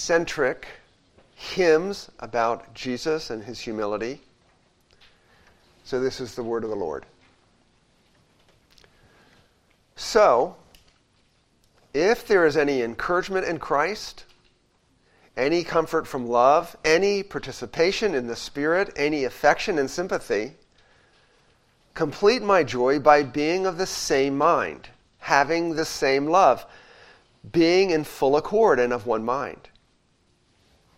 centric hymns about Jesus and his humility. So, this is the word of the Lord. So, if there is any encouragement in Christ, any comfort from love, any participation in the Spirit, any affection and sympathy, complete my joy by being of the same mind, having the same love, being in full accord and of one mind.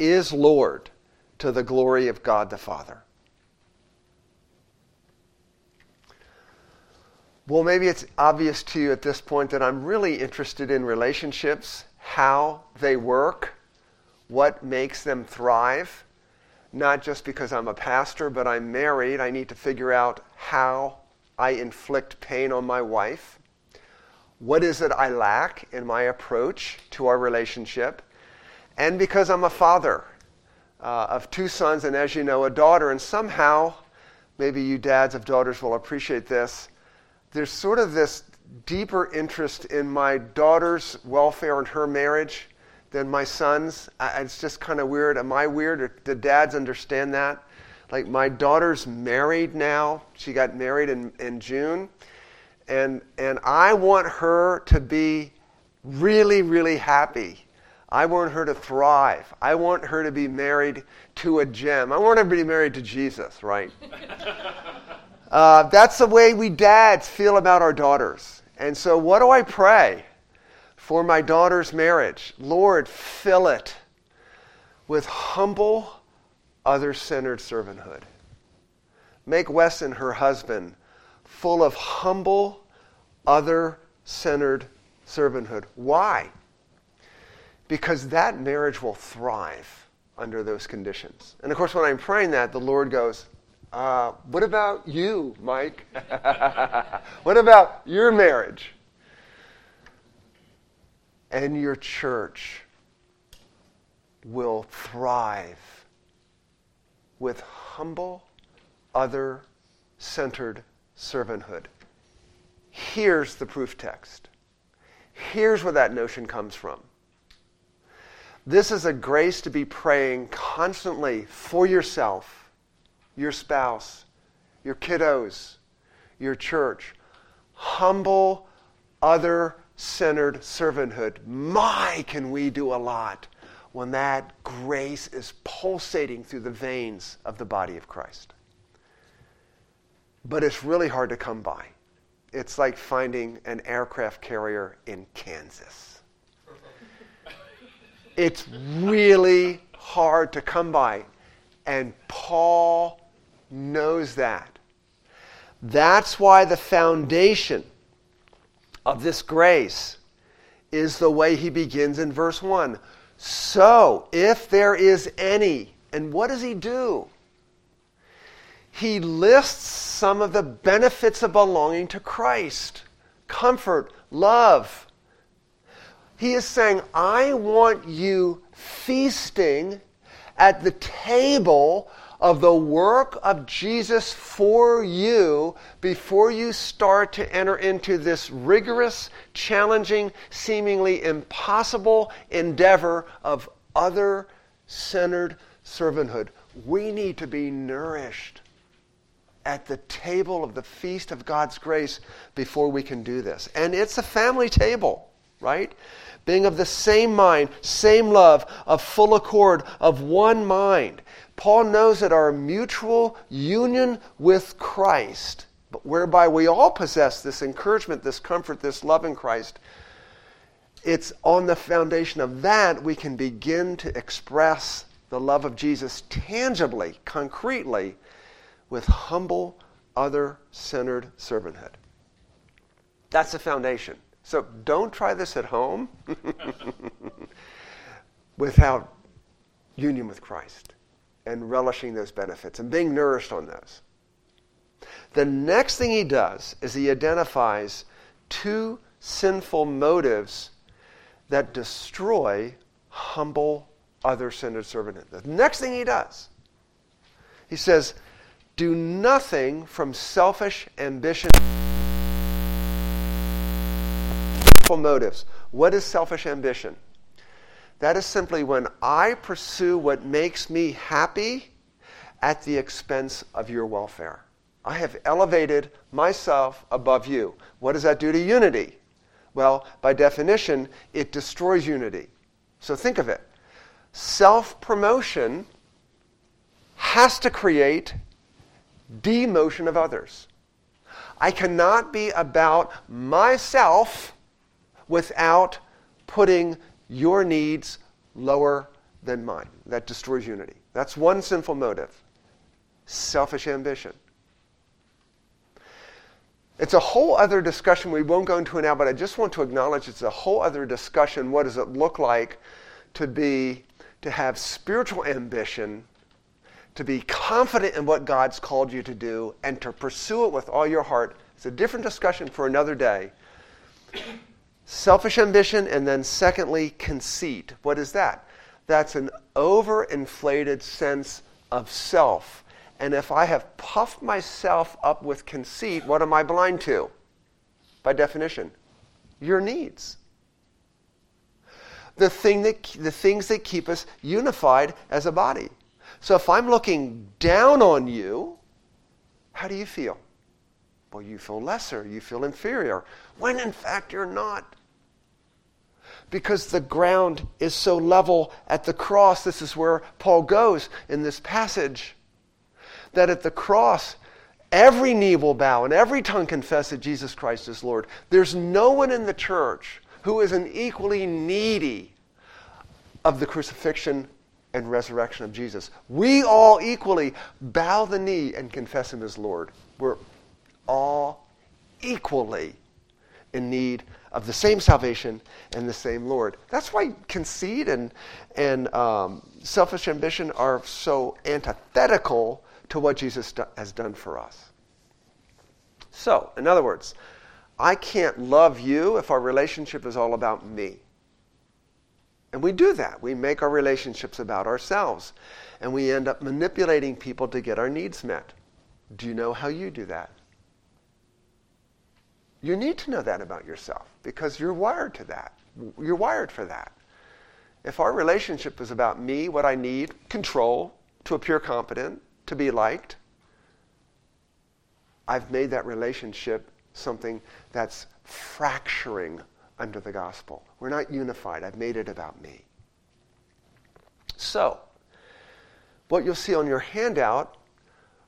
is Lord to the glory of God the Father. Well, maybe it's obvious to you at this point that I'm really interested in relationships, how they work, what makes them thrive. Not just because I'm a pastor, but I'm married. I need to figure out how I inflict pain on my wife. What is it I lack in my approach to our relationship? And because I'm a father uh, of two sons and, as you know, a daughter, and somehow, maybe you dads of daughters will appreciate this there's sort of this deeper interest in my daughter's welfare and her marriage than my son's. I, it's just kind of weird. Am I weird? Do dads understand that? Like, my daughter's married now. She got married in, in June. And, and I want her to be really, really happy. I want her to thrive. I want her to be married to a gem. I want her to be married to Jesus, right? Uh, that's the way we dads feel about our daughters. And so, what do I pray for my daughter's marriage? Lord, fill it with humble, other centered servanthood. Make Wes and her husband full of humble, other centered servanthood. Why? Because that marriage will thrive under those conditions. And of course, when I'm praying that, the Lord goes, uh, what about you, Mike? what about your marriage? And your church will thrive with humble, other centered servanthood. Here's the proof text. Here's where that notion comes from. This is a grace to be praying constantly for yourself your spouse, your kiddos, your church. Humble, other centered servanthood. My, can we do a lot when that grace is pulsating through the veins of the body of Christ. But it's really hard to come by. It's like finding an aircraft carrier in Kansas. It's really hard to come by. And Paul knows that. That's why the foundation of this grace is the way he begins in verse 1. So, if there is any, and what does he do? He lists some of the benefits of belonging to Christ comfort, love. He is saying, I want you feasting at the table of the work of Jesus for you before you start to enter into this rigorous, challenging, seemingly impossible endeavor of other centered servanthood. We need to be nourished at the table of the feast of God's grace before we can do this. And it's a family table, right? Being of the same mind, same love, of full accord, of one mind. Paul knows that our mutual union with Christ, whereby we all possess this encouragement, this comfort, this love in Christ, it's on the foundation of that we can begin to express the love of Jesus tangibly, concretely, with humble, other centered servanthood. That's the foundation. So don't try this at home without union with Christ and relishing those benefits and being nourished on those. The next thing he does is he identifies two sinful motives that destroy humble, other centered servanthood. The next thing he does, he says, Do nothing from selfish ambition. Motives. What is selfish ambition? That is simply when I pursue what makes me happy at the expense of your welfare. I have elevated myself above you. What does that do to unity? Well, by definition, it destroys unity. So think of it self promotion has to create demotion of others. I cannot be about myself without putting your needs lower than mine. That destroys unity. That's one sinful motive selfish ambition. It's a whole other discussion we won't go into it now, but I just want to acknowledge it's a whole other discussion. What does it look like to be to have spiritual ambition, to be confident in what God's called you to do, and to pursue it with all your heart? It's a different discussion for another day. Selfish ambition, and then secondly, conceit. What is that? That's an overinflated sense of self and if I have puffed myself up with conceit, what am I blind to? By definition, your needs. The, thing that, the things that keep us unified as a body. So if I'm looking down on you, how do you feel? Well, you feel lesser, you feel inferior, when in fact you're not. Because the ground is so level at the cross. This is where Paul goes in this passage that at the cross, every knee will bow and every tongue confess that Jesus Christ is Lord. There's no one in the church who isn't equally needy of the crucifixion and resurrection of Jesus. We all equally bow the knee and confess Him as Lord. We're all equally in need of the same salvation and the same Lord. That's why conceit and, and um, selfish ambition are so antithetical to what Jesus has done for us. So, in other words, I can't love you if our relationship is all about me. And we do that. We make our relationships about ourselves. And we end up manipulating people to get our needs met. Do you know how you do that? You need to know that about yourself because you're wired to that. You're wired for that. If our relationship is about me, what I need, control, to appear competent, to be liked, I've made that relationship something that's fracturing under the gospel. We're not unified. I've made it about me. So, what you'll see on your handout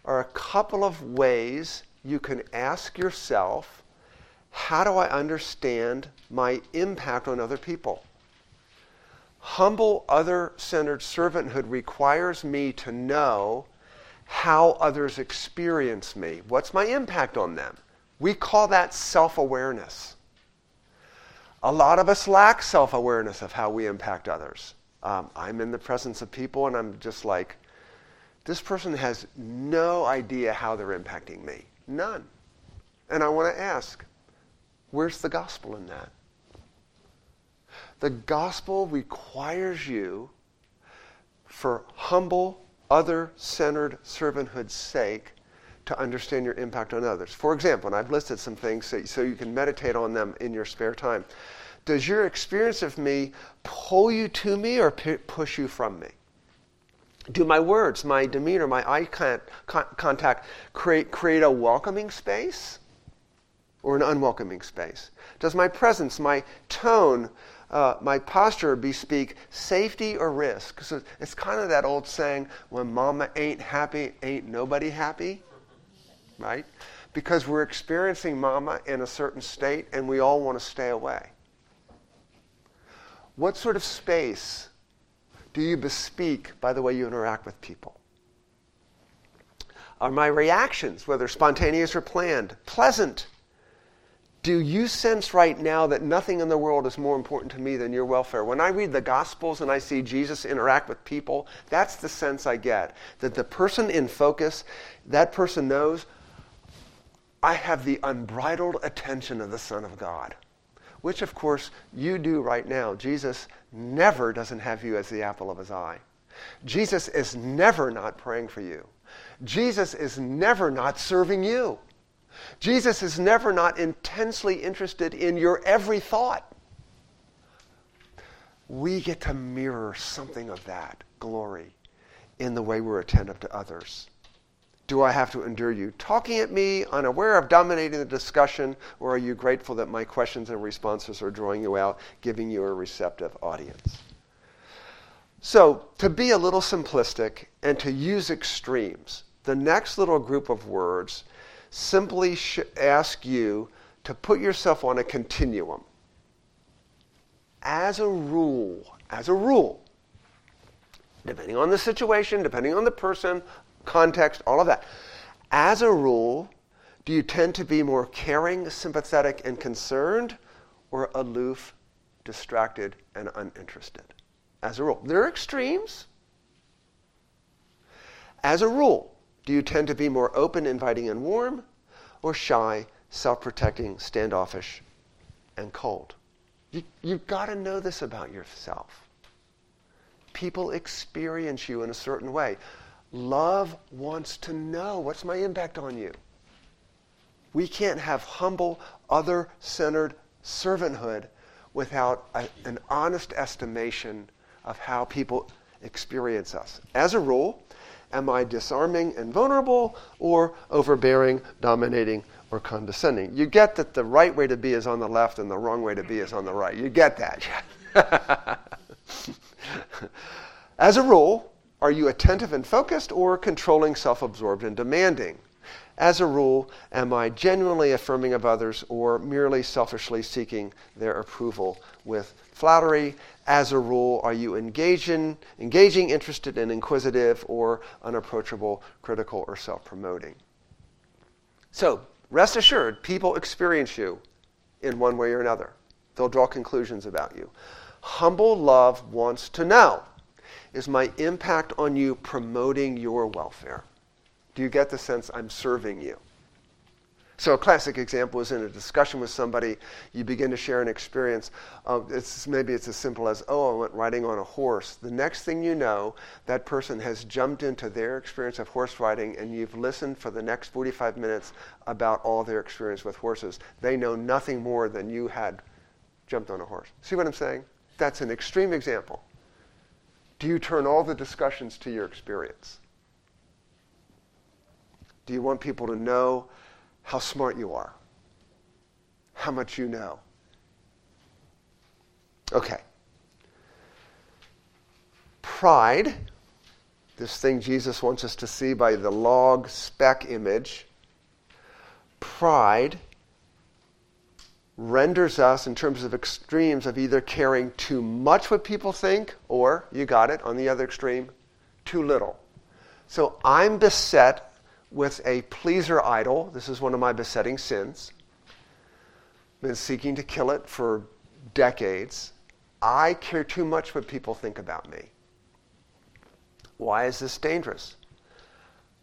are a couple of ways you can ask yourself how do I understand my impact on other people? Humble, other centered servanthood requires me to know how others experience me. What's my impact on them? We call that self awareness. A lot of us lack self awareness of how we impact others. Um, I'm in the presence of people and I'm just like, this person has no idea how they're impacting me. None. And I want to ask, where's the gospel in that? The gospel requires you for humble other centered servanthood's sake to understand your impact on others. For example, and I've listed some things so, so you can meditate on them in your spare time. Does your experience of me pull you to me or p- push you from me? Do my words, my demeanor, my eye con- con- contact create, create a welcoming space or an unwelcoming space? Does my presence, my tone, uh, my posture bespeak safety or risk? So it's kind of that old saying, when mama ain't happy, ain't nobody happy, right? Because we're experiencing mama in a certain state and we all want to stay away. What sort of space do you bespeak by the way you interact with people? Are my reactions, whether spontaneous or planned, pleasant? Do you sense right now that nothing in the world is more important to me than your welfare? When I read the Gospels and I see Jesus interact with people, that's the sense I get. That the person in focus, that person knows, I have the unbridled attention of the Son of God, which of course you do right now. Jesus never doesn't have you as the apple of his eye. Jesus is never not praying for you. Jesus is never not serving you. Jesus is never not intensely interested in your every thought. We get to mirror something of that glory in the way we're attentive to others. Do I have to endure you talking at me, unaware of dominating the discussion, or are you grateful that my questions and responses are drawing you out, giving you a receptive audience? So, to be a little simplistic and to use extremes, the next little group of words simply sh- ask you to put yourself on a continuum. As a rule, as a rule, depending on the situation, depending on the person, context, all of that, as a rule, do you tend to be more caring, sympathetic, and concerned, or aloof, distracted, and uninterested? As a rule. There are extremes. As a rule, do you tend to be more open, inviting, and warm, or shy, self protecting, standoffish, and cold? You, you've got to know this about yourself. People experience you in a certain way. Love wants to know what's my impact on you. We can't have humble, other centered servanthood without a, an honest estimation of how people experience us. As a rule, Am I disarming and vulnerable or overbearing, dominating, or condescending? You get that the right way to be is on the left and the wrong way to be is on the right. You get that. As a rule, are you attentive and focused or controlling, self absorbed, and demanding? As a rule, am I genuinely affirming of others or merely selfishly seeking their approval with flattery? As a rule, are you engaging, engaging interested, and inquisitive, or unapproachable, critical, or self promoting? So, rest assured, people experience you in one way or another. They'll draw conclusions about you. Humble love wants to know is my impact on you promoting your welfare? Do you get the sense I'm serving you? So a classic example is in a discussion with somebody, you begin to share an experience. Uh, it's, maybe it's as simple as, oh, I went riding on a horse. The next thing you know, that person has jumped into their experience of horse riding and you've listened for the next 45 minutes about all their experience with horses. They know nothing more than you had jumped on a horse. See what I'm saying? That's an extreme example. Do you turn all the discussions to your experience? Do you want people to know how smart you are? How much you know? Okay. Pride, this thing Jesus wants us to see by the log speck image, pride renders us in terms of extremes of either caring too much what people think or, you got it, on the other extreme, too little. So I'm beset with a pleaser idol. This is one of my besetting sins. Been seeking to kill it for decades. I care too much what people think about me. Why is this dangerous?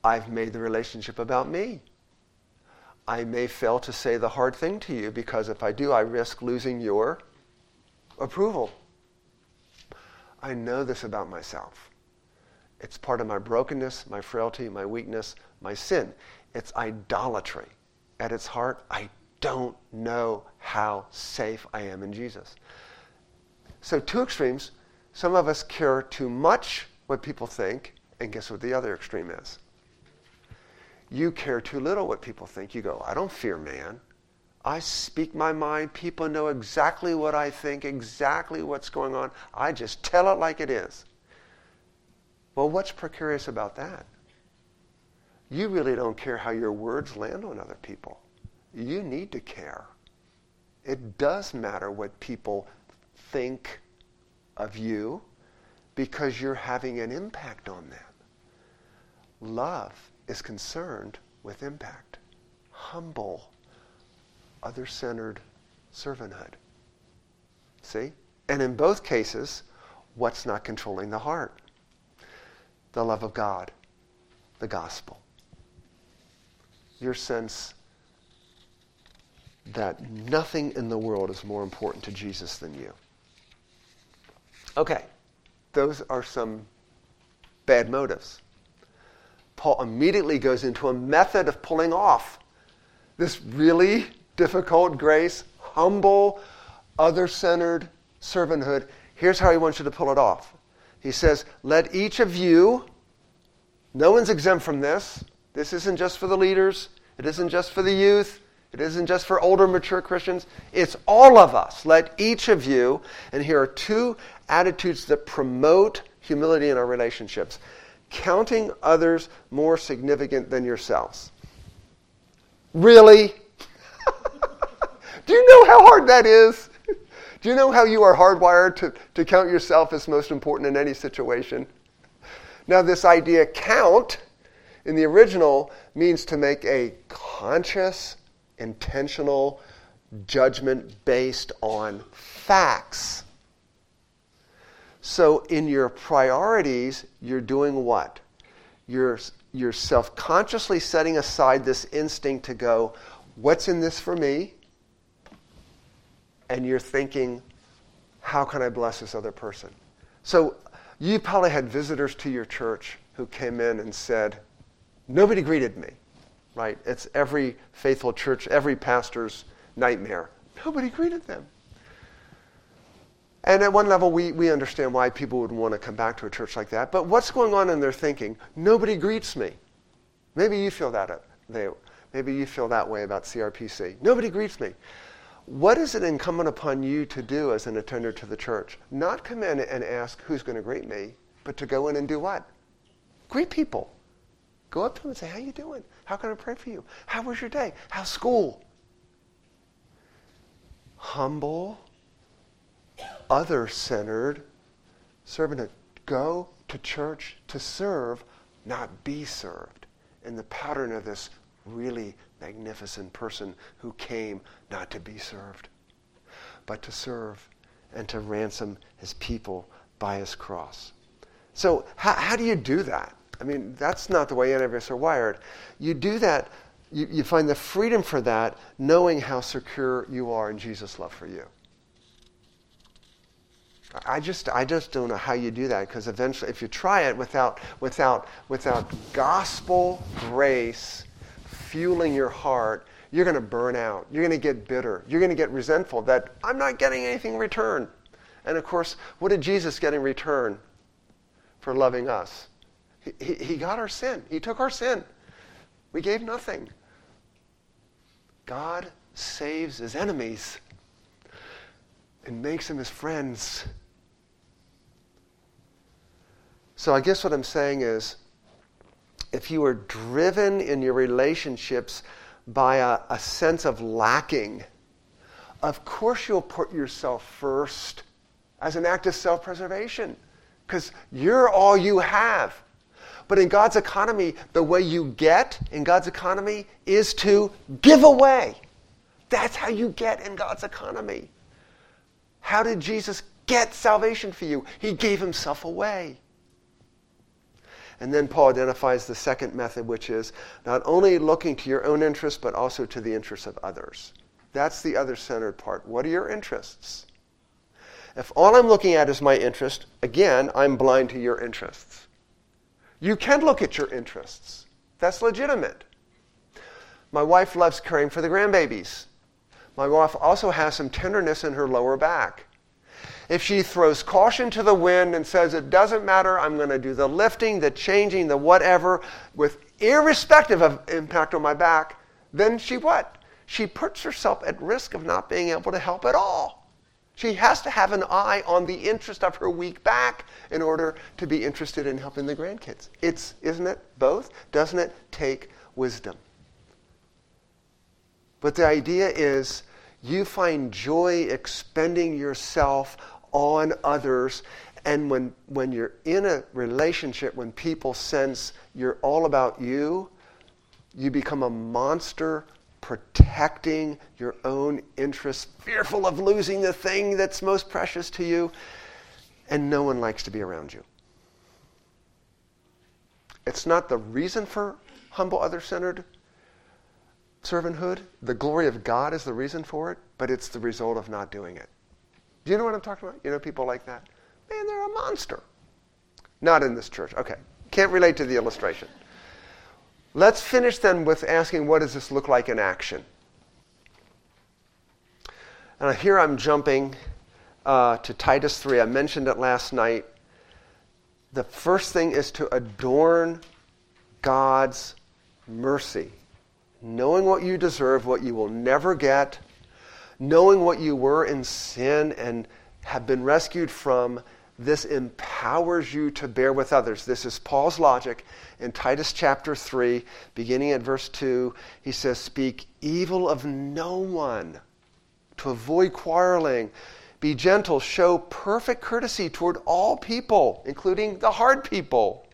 I've made the relationship about me. I may fail to say the hard thing to you because if I do, I risk losing your approval. I know this about myself. It's part of my brokenness, my frailty, my weakness, my sin. It's idolatry. At its heart, I don't know how safe I am in Jesus. So, two extremes. Some of us care too much what people think, and guess what the other extreme is? You care too little what people think. You go, I don't fear man. I speak my mind. People know exactly what I think, exactly what's going on. I just tell it like it is. Well, what's precarious about that? You really don't care how your words land on other people. You need to care. It does matter what people think of you because you're having an impact on them. Love is concerned with impact. Humble, other centered servanthood. See? And in both cases, what's not controlling the heart? The love of God, the gospel. Your sense that nothing in the world is more important to Jesus than you. Okay, those are some bad motives. Paul immediately goes into a method of pulling off this really difficult grace, humble, other centered servanthood. Here's how he wants you to pull it off. He says, Let each of you, no one's exempt from this. This isn't just for the leaders, it isn't just for the youth, it isn't just for older, mature Christians. It's all of us. Let each of you, and here are two attitudes that promote humility in our relationships counting others more significant than yourselves. Really? Do you know how hard that is? Do you know how you are hardwired to, to count yourself as most important in any situation? Now, this idea count in the original means to make a conscious, intentional judgment based on facts. So, in your priorities, you're doing what? You're, you're self consciously setting aside this instinct to go, what's in this for me? and you're thinking, how can I bless this other person? So you probably had visitors to your church who came in and said, nobody greeted me, right? It's every faithful church, every pastor's nightmare. Nobody greeted them. And at one level, we, we understand why people would want to come back to a church like that. But what's going on in their thinking? Nobody greets me. Maybe you feel that. Uh, they, Maybe you feel that way about CRPC. Nobody greets me what is it incumbent upon you to do as an attender to the church? Not come in and ask who's going to greet me, but to go in and do what? Greet people. Go up to them and say, how you doing? How can I pray for you? How was your day? How's school? Humble, other-centered servant. Go to church to serve, not be served. In the pattern of this really magnificent person who came not to be served, but to serve and to ransom his people by his cross. So, how, how do you do that? I mean, that's not the way any of us are wired. You do that, you, you find the freedom for that knowing how secure you are in Jesus' love for you. I just, I just don't know how you do that because eventually, if you try it without, without, without gospel grace fueling your heart, you're going to burn out. You're going to get bitter. You're going to get resentful that I'm not getting anything in return. And of course, what did Jesus get in return for loving us? He, he, got our sin. He took our sin. We gave nothing. God saves his enemies and makes them his friends. So I guess what I'm saying is if you are driven in your relationships by a, a sense of lacking, of course you'll put yourself first as an act of self preservation because you're all you have. But in God's economy, the way you get in God's economy is to give away. That's how you get in God's economy. How did Jesus get salvation for you? He gave himself away. And then Paul identifies the second method, which is not only looking to your own interests, but also to the interests of others. That's the other centered part. What are your interests? If all I'm looking at is my interest, again, I'm blind to your interests. You can look at your interests. That's legitimate. My wife loves caring for the grandbabies. My wife also has some tenderness in her lower back if she throws caution to the wind and says, It doesn't matter, I'm going to do the lifting, the changing, the whatever, with irrespective of impact on my back, then she what? she puts herself at risk of not being able to help at all. She has to have an eye on the interest of her weak back in order to be interested in helping the grandkids. It's, isn't it both? Doesn't it take wisdom? But the idea is you find joy expending yourself on others. And when, when you're in a relationship, when people sense you're all about you, you become a monster protecting your own interests, fearful of losing the thing that's most precious to you, and no one likes to be around you. It's not the reason for humble, other centered servanthood. The glory of God is the reason for it, but it's the result of not doing it. Do you know what I'm talking about? You know people like that? Man, they're a monster. Not in this church. Okay. Can't relate to the illustration. Let's finish then with asking what does this look like in action? And here I'm jumping uh, to Titus 3. I mentioned it last night. The first thing is to adorn God's mercy. Knowing what you deserve, what you will never get, knowing what you were in sin and have been rescued from, this empowers you to bear with others. This is Paul's logic in Titus chapter 3, beginning at verse 2. He says, Speak evil of no one to avoid quarreling. Be gentle, show perfect courtesy toward all people, including the hard people.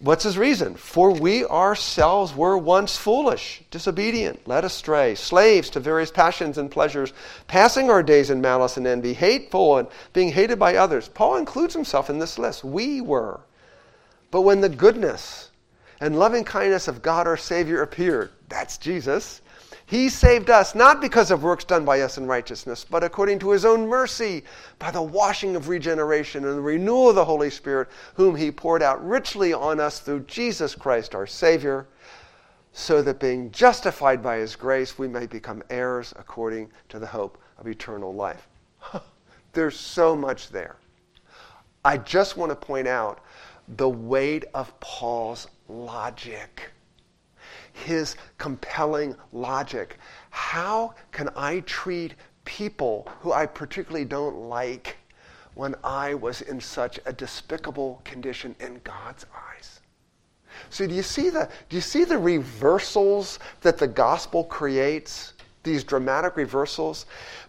What's his reason? For we ourselves were once foolish, disobedient, led astray, slaves to various passions and pleasures, passing our days in malice and envy, hateful and being hated by others. Paul includes himself in this list. We were. But when the goodness and loving kindness of God our Savior appeared, that's Jesus, he saved us not because of works done by us in righteousness, but according to his own mercy, by the washing of regeneration and the renewal of the Holy Spirit, whom he poured out richly on us through Jesus Christ our Savior, so that being justified by his grace, we may become heirs according to the hope of eternal life. There's so much there. I just want to point out the weight of Paul's logic his compelling logic. How can I treat people who I particularly don't like when I was in such a despicable condition in God's eyes? So do you see the do you see the reversals that the gospel creates? These dramatic reversals?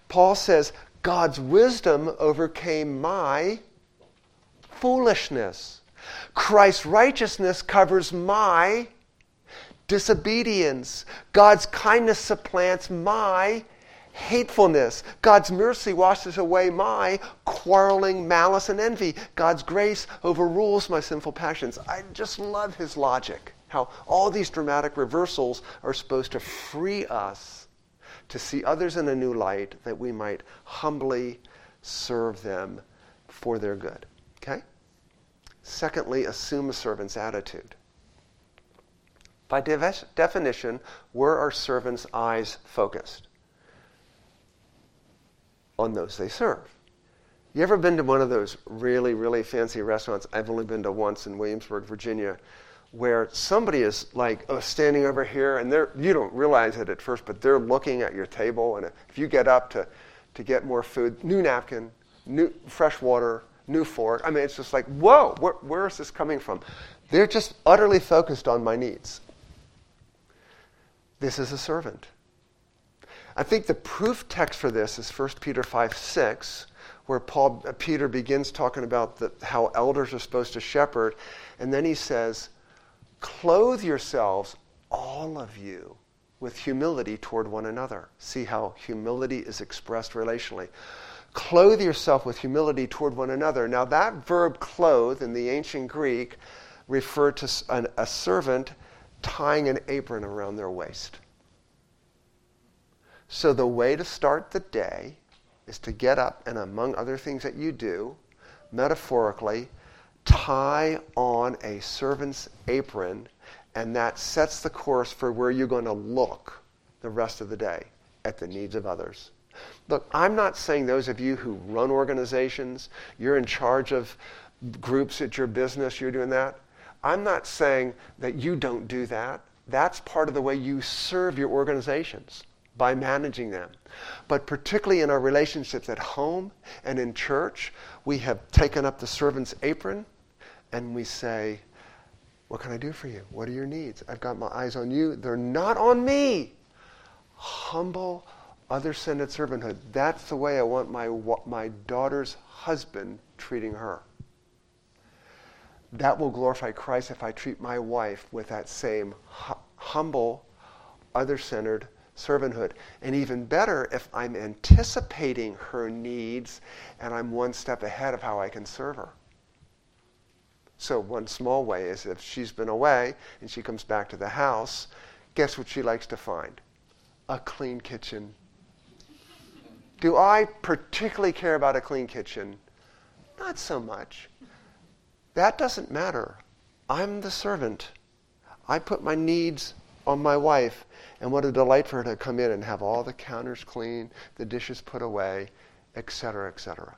Paul says, God's wisdom overcame my foolishness. Christ's righteousness covers my disobedience. God's kindness supplants my hatefulness. God's mercy washes away my quarreling, malice, and envy. God's grace overrules my sinful passions. I just love his logic. How all these dramatic reversals are supposed to free us to see others in a new light that we might humbly serve them for their good. Okay? Secondly, assume a servant's attitude. By de- definition, were our servants' eyes focused? On those they serve. You ever been to one of those really, really fancy restaurants? I've only been to once in Williamsburg, Virginia, where somebody is like oh, standing over here, and they're you don't realize it at first, but they're looking at your table, and if you get up to to get more food, new napkin, new fresh water, new fork. I mean, it's just like, whoa, where, where is this coming from? They're just utterly focused on my needs. This is a servant. I think the proof text for this is 1 Peter 5 6, where Paul, uh, Peter begins talking about the, how elders are supposed to shepherd. And then he says, Clothe yourselves, all of you, with humility toward one another. See how humility is expressed relationally. Clothe yourself with humility toward one another. Now, that verb clothe in the ancient Greek referred to an, a servant tying an apron around their waist. So the way to start the day is to get up and, among other things that you do, metaphorically, tie on a servant's apron, and that sets the course for where you're going to look the rest of the day at the needs of others. Look, I'm not saying those of you who run organizations, you're in charge of groups at your business, you're doing that. I'm not saying that you don't do that. That's part of the way you serve your organizations by managing them. But particularly in our relationships at home and in church, we have taken up the servant's apron and we say, What can I do for you? What are your needs? I've got my eyes on you. They're not on me. Humble, other centered servanthood. That's the way I want my, my daughter's husband treating her. That will glorify Christ if I treat my wife with that same hu- humble, other centered servanthood. And even better if I'm anticipating her needs and I'm one step ahead of how I can serve her. So, one small way is if she's been away and she comes back to the house, guess what she likes to find? A clean kitchen. Do I particularly care about a clean kitchen? Not so much. That doesn't matter. I'm the servant. I put my needs on my wife. And what a delight for her to come in and have all the counters clean, the dishes put away, etc., etc.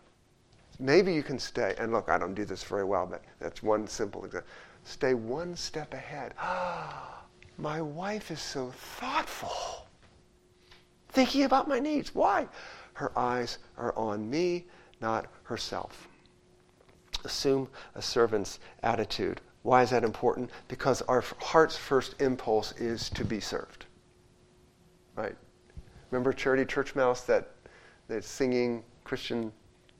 Maybe you can stay, and look, I don't do this very well, but that's one simple example. Stay one step ahead. my wife is so thoughtful, thinking about my needs. Why? Her eyes are on me, not herself. Assume a servant's attitude. Why is that important? Because our heart's first impulse is to be served. Right? Remember Charity Churchmouse, that, that singing Christian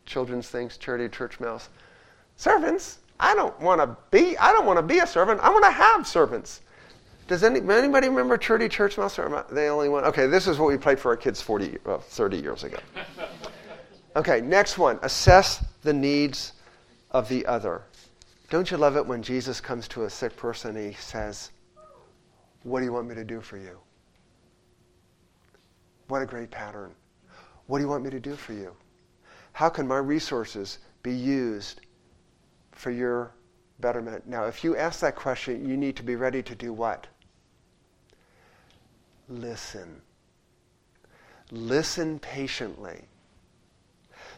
children's things, Charity Churchmouse? Servants? I don't want to be, I don't want to be a servant. I want to have servants. Does any, anybody remember Charity Churchmouse? Or they only one? okay, this is what we played for our kids 40, well, 30 years ago. Okay, next one. Assess the needs of the other. Don't you love it when Jesus comes to a sick person and he says, What do you want me to do for you? What a great pattern. What do you want me to do for you? How can my resources be used for your betterment? Now, if you ask that question, you need to be ready to do what? Listen. Listen patiently.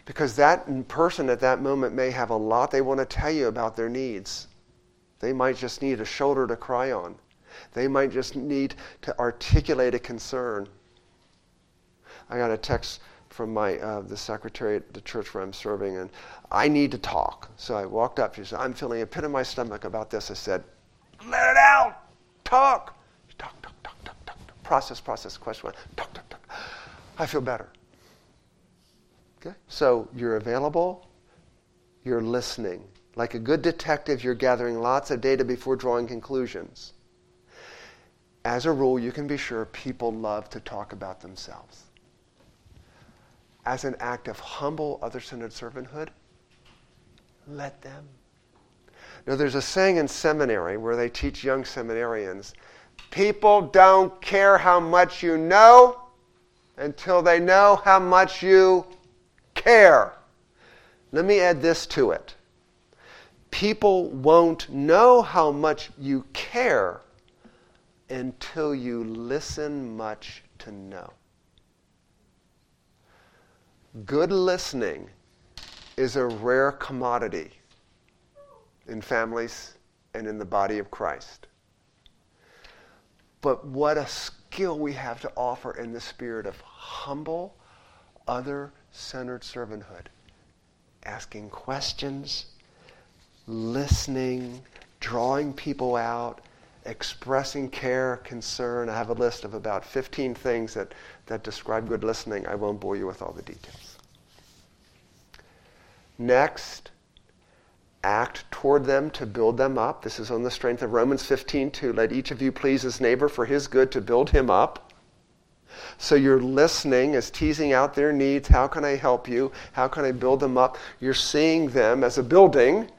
Because that person at that moment may have a lot they want to tell you about their needs. They might just need a shoulder to cry on. They might just need to articulate a concern. I got a text from my uh, the secretary at the church where I'm serving, and I need to talk. So I walked up. She said, "I'm feeling a pit in my stomach about this." I said, "Let it out. Talk. Talk. Talk. Talk. Talk. Talk. Process. Process. Question one. Talk. Talk. Talk. I feel better. Okay? So you're available, you're listening. Like a good detective, you're gathering lots of data before drawing conclusions. As a rule, you can be sure people love to talk about themselves. As an act of humble, other centered servanthood, let them. Now, there's a saying in seminary where they teach young seminarians people don't care how much you know until they know how much you care. Let me add this to it. People won't know how much you care until you listen much to know. Good listening is a rare commodity in families and in the body of Christ. But what a skill we have to offer in the spirit of humble, other centered servanthood. Asking questions, listening, drawing people out, expressing care, concern. I have a list of about 15 things that, that describe good listening. I won't bore you with all the details. Next, act toward them to build them up. This is on the strength of Romans 15, 2. Let each of you please his neighbor for his good to build him up. So you're listening as teasing out their needs. How can I help you? How can I build them up? You're seeing them as a building,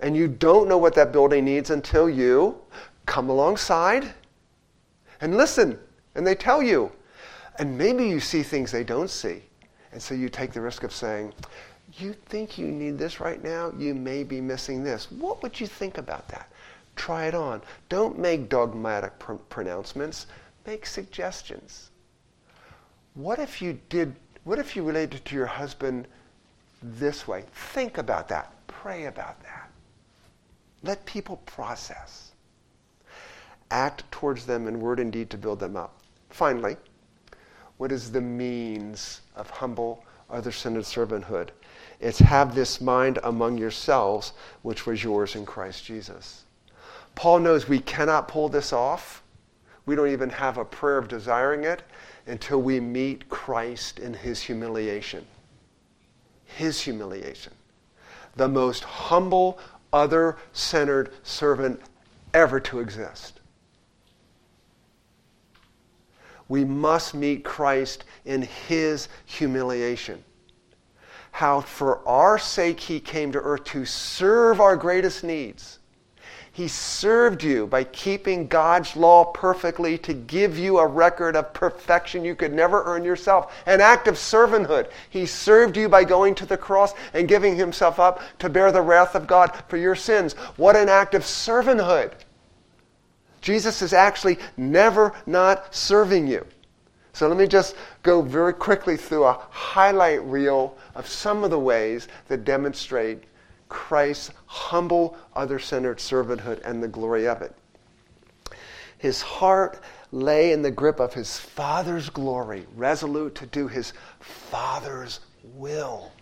and you don't know what that building needs until you come alongside and listen, and they tell you. And maybe you see things they don't see. And so you take the risk of saying, You think you need this right now? You may be missing this. What would you think about that? Try it on. Don't make dogmatic pr- pronouncements make suggestions. What if you did, what if you related to your husband this way? Think about that. Pray about that. Let people process. act towards them in word and deed to build them up. Finally, what is the means of humble, other centered servanthood? It's have this mind among yourselves, which was yours in Christ Jesus. Paul knows we cannot pull this off. We don't even have a prayer of desiring it until we meet Christ in his humiliation. His humiliation. The most humble, other centered servant ever to exist. We must meet Christ in his humiliation. How, for our sake, he came to earth to serve our greatest needs he served you by keeping God's law perfectly to give you a record of perfection you could never earn yourself, an act of servanthood. He served you by going to the cross and giving himself up to bear the wrath of God for your sins. What an act of servanthood! Jesus is actually never not serving you. So let me just go very quickly through a highlight reel of some of the ways that demonstrate Christ's humble, other centered servanthood and the glory of it. His heart lay in the grip of his Father's glory, resolute to do his Father's will.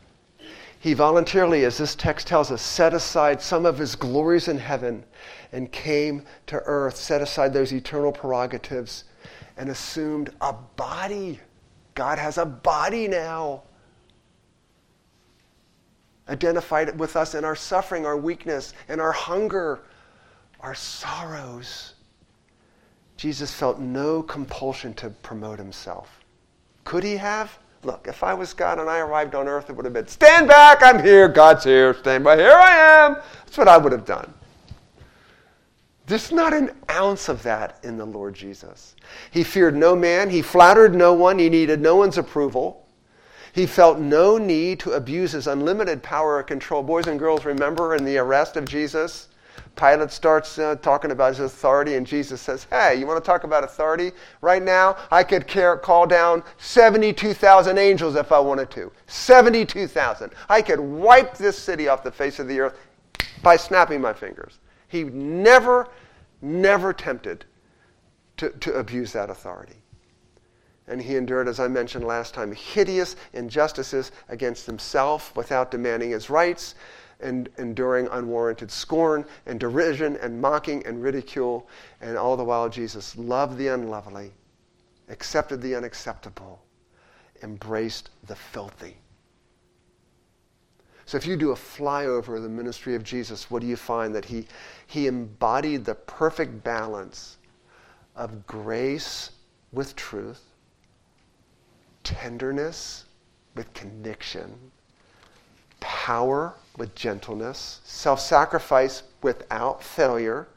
He voluntarily, as this text tells us, set aside some of his glories in heaven and came to earth, set aside those eternal prerogatives, and assumed a body. God has a body now identified with us in our suffering, our weakness, and our hunger, our sorrows. Jesus felt no compulsion to promote himself. Could he have? Look, if I was God and I arrived on earth, it would have been, stand back, I'm here, God's here, stand by, here I am. That's what I would have done. There's not an ounce of that in the Lord Jesus. He feared no man, he flattered no one, he needed no one's approval. He felt no need to abuse his unlimited power or control. Boys and girls, remember in the arrest of Jesus, Pilate starts uh, talking about his authority, and Jesus says, Hey, you want to talk about authority? Right now, I could care, call down 72,000 angels if I wanted to. 72,000. I could wipe this city off the face of the earth by snapping my fingers. He never, never tempted to, to abuse that authority and he endured, as I mentioned last time, hideous injustices against himself without demanding his rights, and enduring unwarranted scorn and derision and mocking and ridicule. And all the while, Jesus loved the unlovely, accepted the unacceptable, embraced the filthy. So if you do a flyover of the ministry of Jesus, what do you find? That he, he embodied the perfect balance of grace with truth tenderness with conviction, power with gentleness, self sacrifice without failure,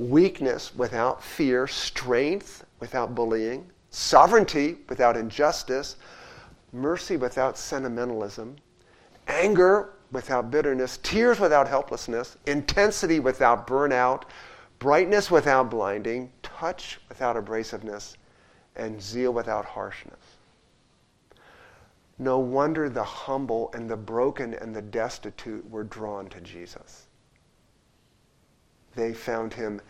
weakness without fear, strength without bullying, sovereignty without injustice, mercy without sentimentalism, anger without bitterness, tears without helplessness, intensity without burnout, brightness without blinding, touch without abrasiveness, and zeal without harshness. No wonder the humble and the broken and the destitute were drawn to Jesus. They found him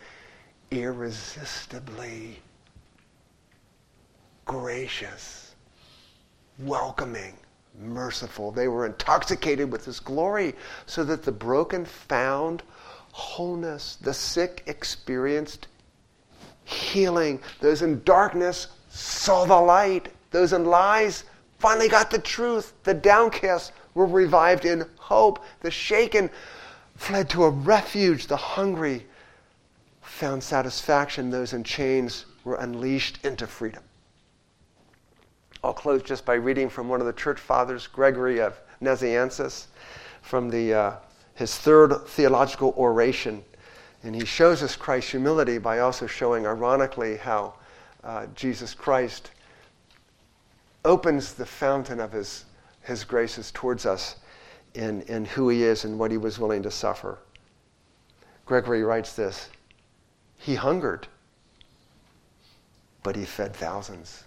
irresistibly gracious, welcoming, merciful. They were intoxicated with his glory so that the broken found wholeness, the sick experienced healing, those in darkness saw the light, those in lies finally got the truth. The downcast were revived in hope. The shaken fled to a refuge. The hungry found satisfaction. Those in chains were unleashed into freedom. I'll close just by reading from one of the church fathers, Gregory of Nazianzus, from the, uh, his third theological oration. And he shows us Christ's humility by also showing, ironically, how uh, Jesus Christ opens the fountain of his, his graces towards us in, in who he is and what he was willing to suffer. Gregory writes this He hungered, but he fed thousands.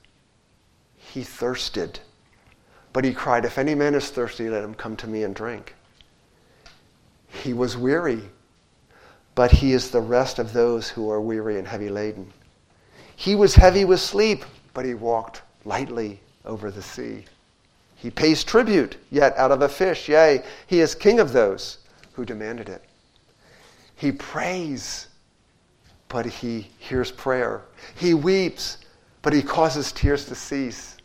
He thirsted, but he cried, If any man is thirsty, let him come to me and drink. He was weary, but he is the rest of those who are weary and heavy laden. He was heavy with sleep, but he walked lightly over the sea. He pays tribute, yet out of a fish. Yea, he is king of those who demanded it. He prays, but he hears prayer. He weeps, but he causes tears to cease.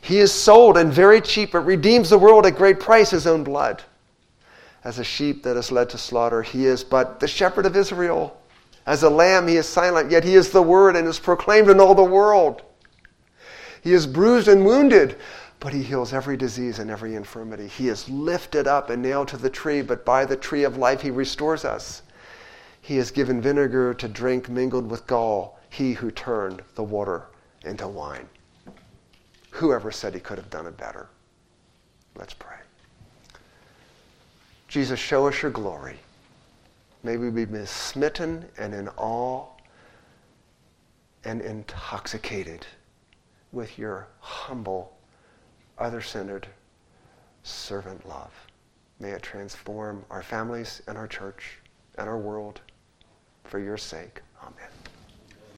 He is sold and very cheap, but redeems the world at great price, his own blood. As a sheep that is led to slaughter, he is but the shepherd of Israel. As a lamb, he is silent, yet he is the word and is proclaimed in all the world. He is bruised and wounded, but he heals every disease and every infirmity. He is lifted up and nailed to the tree, but by the tree of life he restores us. He is given vinegar to drink mingled with gall, he who turned the water into wine. Whoever said he could have done it better? Let's pray. Jesus, show us your glory. May we be smitten and in awe and intoxicated with your humble, other centered servant love. May it transform our families and our church and our world for your sake.